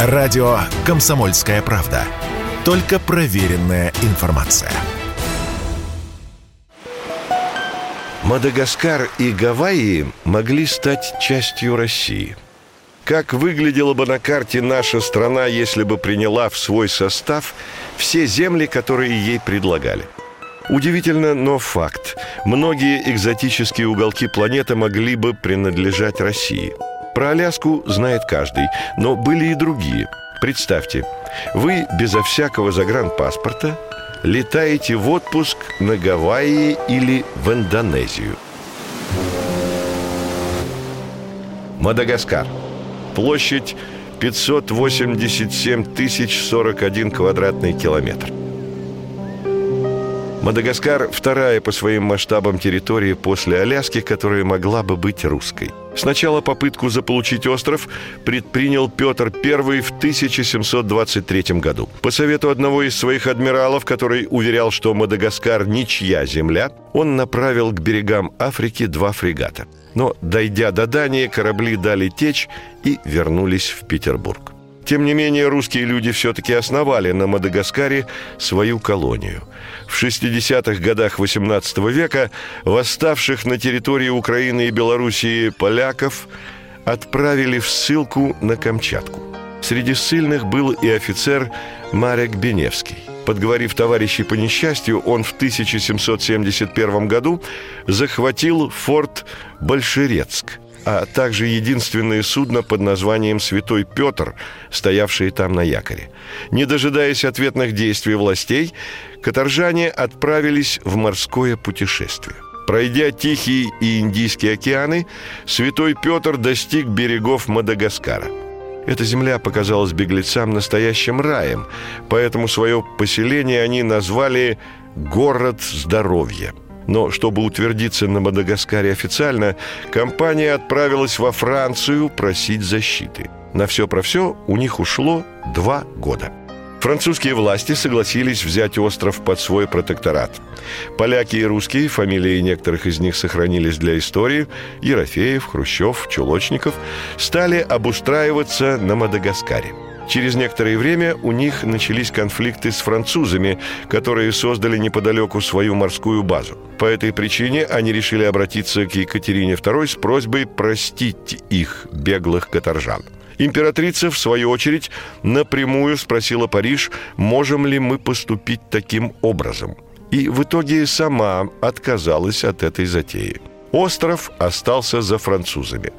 Радио «Комсомольская правда». Только проверенная информация. Мадагаскар и Гавайи могли стать частью России. Как выглядела бы на карте наша страна, если бы приняла в свой состав все земли, которые ей предлагали? Удивительно, но факт. Многие экзотические уголки планеты могли бы принадлежать России. Про Аляску знает каждый, но были и другие. Представьте, вы безо всякого загранпаспорта летаете в отпуск на Гавайи или в Индонезию. Мадагаскар. Площадь 587 тысяч 41 квадратный километр. Мадагаскар – вторая по своим масштабам территория после Аляски, которая могла бы быть русской. Сначала попытку заполучить остров предпринял Петр I в 1723 году. По совету одного из своих адмиралов, который уверял, что Мадагаскар – ничья земля, он направил к берегам Африки два фрегата. Но, дойдя до Дании, корабли дали течь и вернулись в Петербург. Тем не менее, русские люди все-таки основали на Мадагаскаре свою колонию. В 60-х годах XVIII века восставших на территории Украины и Белоруссии поляков отправили в ссылку на Камчатку. Среди ссыльных был и офицер Марек Беневский. Подговорив товарищей по несчастью, он в 1771 году захватил форт Большерецк – а также единственное судно под названием «Святой Петр», стоявшее там на якоре. Не дожидаясь ответных действий властей, каторжане отправились в морское путешествие. Пройдя Тихий и Индийский океаны, Святой Петр достиг берегов Мадагаскара. Эта земля показалась беглецам настоящим раем, поэтому свое поселение они назвали «Город здоровья». Но чтобы утвердиться на Мадагаскаре официально, компания отправилась во Францию просить защиты. На все про все у них ушло два года. Французские власти согласились взять остров под свой протекторат. Поляки и русские, фамилии некоторых из них сохранились для истории, Ерофеев, Хрущев, Чулочников, стали обустраиваться на Мадагаскаре – Через некоторое время у них начались конфликты с французами, которые создали неподалеку свою морскую базу. По этой причине они решили обратиться к Екатерине II с просьбой простить их, беглых каторжан. Императрица, в свою очередь, напрямую спросила Париж, можем ли мы поступить таким образом. И в итоге сама отказалась от этой затеи. Остров остался за французами,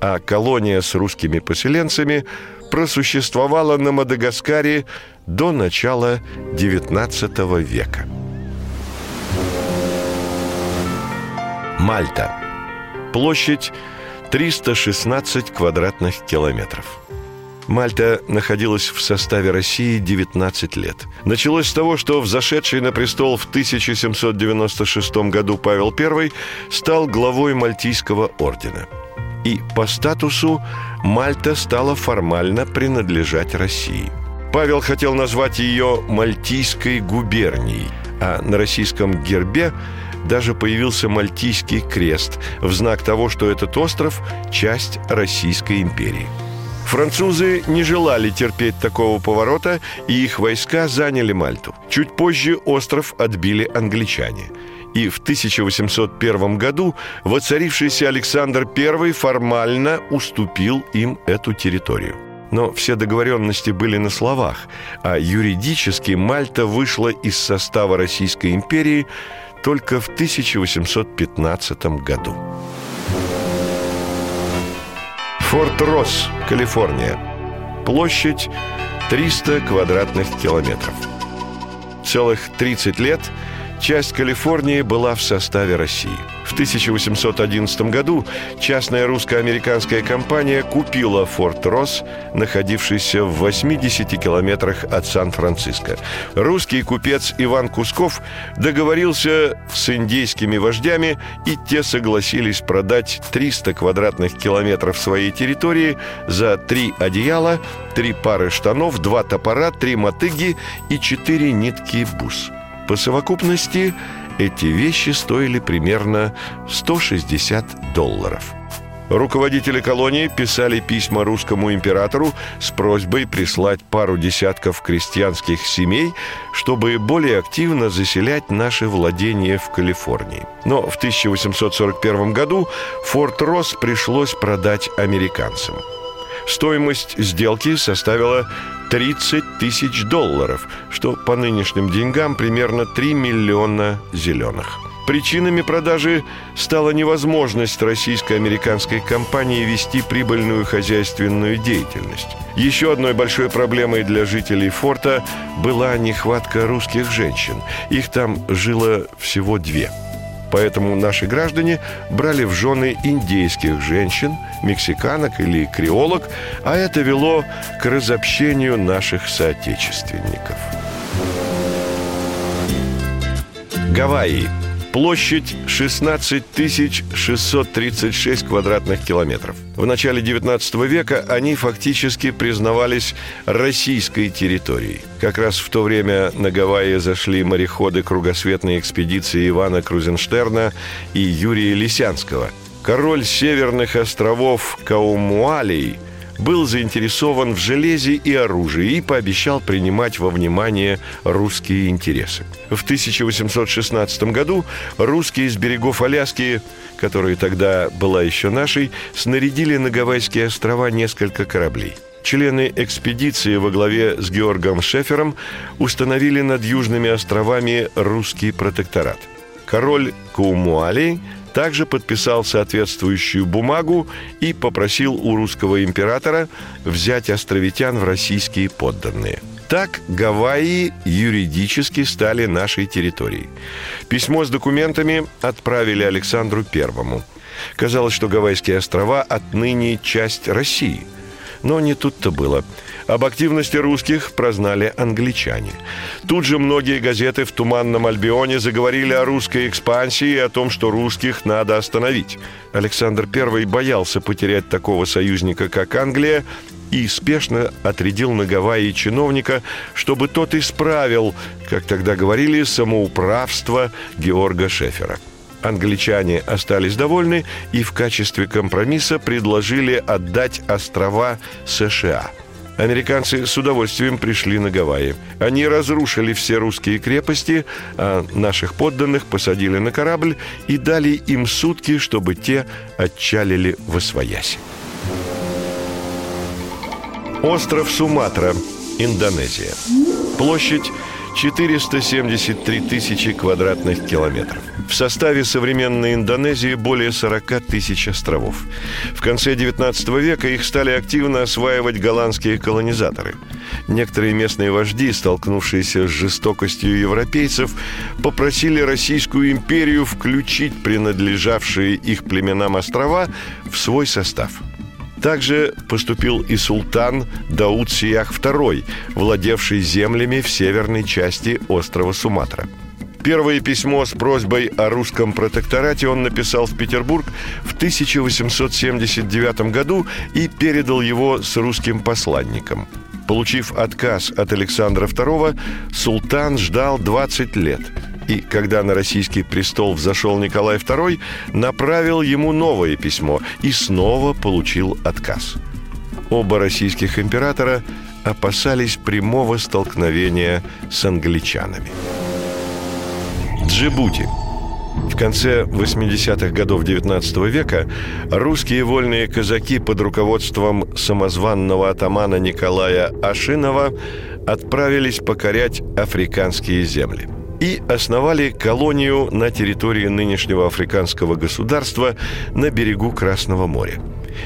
а колония с русскими поселенцами – просуществовала на Мадагаскаре до начала XIX века. Мальта. Площадь 316 квадратных километров. Мальта находилась в составе России 19 лет. Началось с того, что взошедший на престол в 1796 году Павел I стал главой Мальтийского ордена – и по статусу Мальта стала формально принадлежать России. Павел хотел назвать ее Мальтийской губернией, а на российском гербе даже появился Мальтийский крест в знак того, что этот остров – часть Российской империи. Французы не желали терпеть такого поворота, и их войска заняли Мальту. Чуть позже остров отбили англичане – и в 1801 году воцарившийся Александр I формально уступил им эту территорию. Но все договоренности были на словах, а юридически Мальта вышла из состава Российской империи только в 1815 году. Форт Росс, Калифорния. Площадь 300 квадратных километров. Целых 30 лет – часть Калифорнии была в составе России. В 1811 году частная русско-американская компания купила Форт Росс, находившийся в 80 километрах от Сан-Франциско. Русский купец Иван Кусков договорился с индейскими вождями, и те согласились продать 300 квадратных километров своей территории за три одеяла, три пары штанов, два топора, три мотыги и четыре нитки бус. По совокупности эти вещи стоили примерно 160 долларов. Руководители колонии писали письма русскому императору с просьбой прислать пару десятков крестьянских семей, чтобы более активно заселять наши владения в Калифорнии. Но в 1841 году Форт Росс пришлось продать американцам. Стоимость сделки составила 30 тысяч долларов, что по нынешним деньгам примерно 3 миллиона зеленых. Причинами продажи стала невозможность российско-американской компании вести прибыльную хозяйственную деятельность. Еще одной большой проблемой для жителей форта была нехватка русских женщин. Их там жило всего две. Поэтому наши граждане брали в жены индейских женщин, мексиканок или креолок, а это вело к разобщению наших соотечественников. Гавайи – Площадь 16 636 квадратных километров. В начале 19 века они фактически признавались российской территорией. Как раз в то время на Гавайи зашли мореходы кругосветной экспедиции Ивана Крузенштерна и Юрия Лисянского. Король северных островов Каумуалий – был заинтересован в железе и оружии и пообещал принимать во внимание русские интересы. В 1816 году русские из берегов Аляски, которая тогда была еще нашей, снарядили на Гавайские острова несколько кораблей. Члены экспедиции во главе с Георгом Шефером установили над Южными островами русский протекторат. Король Каумуали также подписал соответствующую бумагу и попросил у русского императора взять островитян в российские подданные. Так Гавайи юридически стали нашей территорией. Письмо с документами отправили Александру Первому. Казалось, что Гавайские острова отныне часть России. Но не тут-то было – об активности русских прознали англичане. Тут же многие газеты в Туманном Альбионе заговорили о русской экспансии и о том, что русских надо остановить. Александр I боялся потерять такого союзника, как Англия, и спешно отрядил на Гавайи чиновника, чтобы тот исправил, как тогда говорили, самоуправство Георга Шефера. Англичане остались довольны и в качестве компромисса предложили отдать острова США – Американцы с удовольствием пришли на Гавайи. Они разрушили все русские крепости, а наших подданных посадили на корабль и дали им сутки, чтобы те отчалили в Освояси. Остров Суматра, Индонезия. Площадь 473 тысячи квадратных километров. В составе современной Индонезии более 40 тысяч островов. В конце 19 века их стали активно осваивать голландские колонизаторы. Некоторые местные вожди, столкнувшиеся с жестокостью европейцев, попросили Российскую империю включить принадлежавшие их племенам острова в свой состав – также поступил и султан Дауд Сиях II, владевший землями в северной части острова Суматра. Первое письмо с просьбой о русском протекторате он написал в Петербург в 1879 году и передал его с русским посланником. Получив отказ от Александра II, султан ждал 20 лет – и когда на российский престол взошел Николай II, направил ему новое письмо и снова получил отказ. Оба российских императора опасались прямого столкновения с англичанами. Джибути – в конце 80-х годов XIX века русские вольные казаки под руководством самозванного атамана Николая Ашинова отправились покорять африканские земли – и основали колонию на территории нынешнего африканского государства на берегу Красного моря.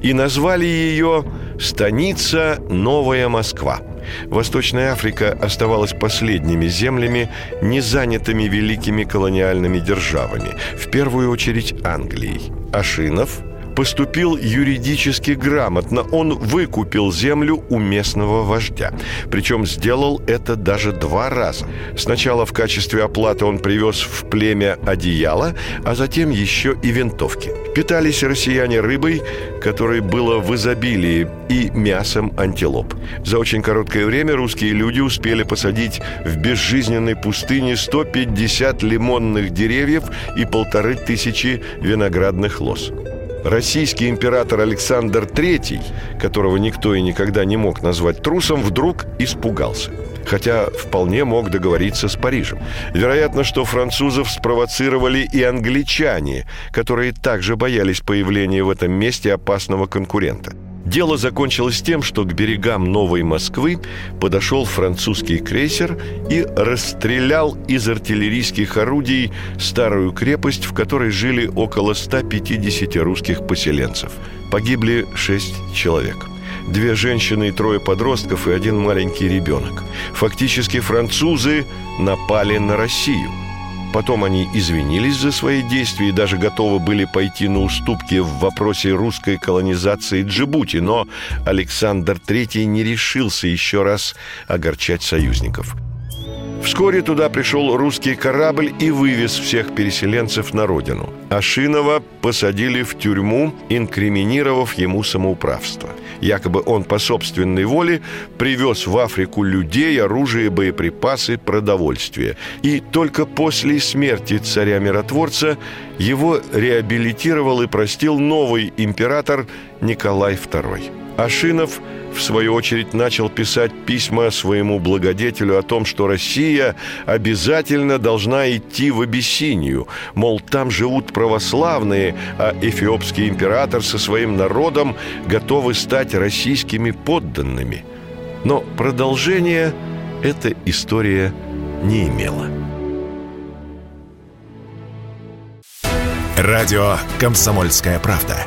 И назвали ее «Станица Новая Москва». Восточная Африка оставалась последними землями, не занятыми великими колониальными державами, в первую очередь Англией. Ашинов – поступил юридически грамотно. Он выкупил землю у местного вождя. Причем сделал это даже два раза. Сначала в качестве оплаты он привез в племя одеяло, а затем еще и винтовки. Питались россияне рыбой, которой было в изобилии, и мясом антилоп. За очень короткое время русские люди успели посадить в безжизненной пустыне 150 лимонных деревьев и полторы тысячи виноградных лоз. Российский император Александр III, которого никто и никогда не мог назвать трусом, вдруг испугался – хотя вполне мог договориться с Парижем. Вероятно, что французов спровоцировали и англичане, которые также боялись появления в этом месте опасного конкурента. Дело закончилось тем, что к берегам Новой Москвы подошел французский крейсер и расстрелял из артиллерийских орудий старую крепость, в которой жили около 150 русских поселенцев. Погибли шесть человек две женщины и трое подростков и один маленький ребенок. Фактически французы напали на Россию. Потом они извинились за свои действия и даже готовы были пойти на уступки в вопросе русской колонизации Джибути, но Александр III не решился еще раз огорчать союзников – Вскоре туда пришел русский корабль и вывез всех переселенцев на родину. Ашинова посадили в тюрьму, инкриминировав ему самоуправство. Якобы он по собственной воле привез в Африку людей, оружие, боеприпасы, продовольствие. И только после смерти царя-миротворца его реабилитировал и простил новый император Николай II. Ашинов – в свою очередь, начал писать письма своему благодетелю о том, что Россия обязательно должна идти в Абиссинию, мол, там живут православные, а эфиопский император со своим народом готовы стать российскими подданными. Но продолжения эта история не имела. Радио «Комсомольская правда».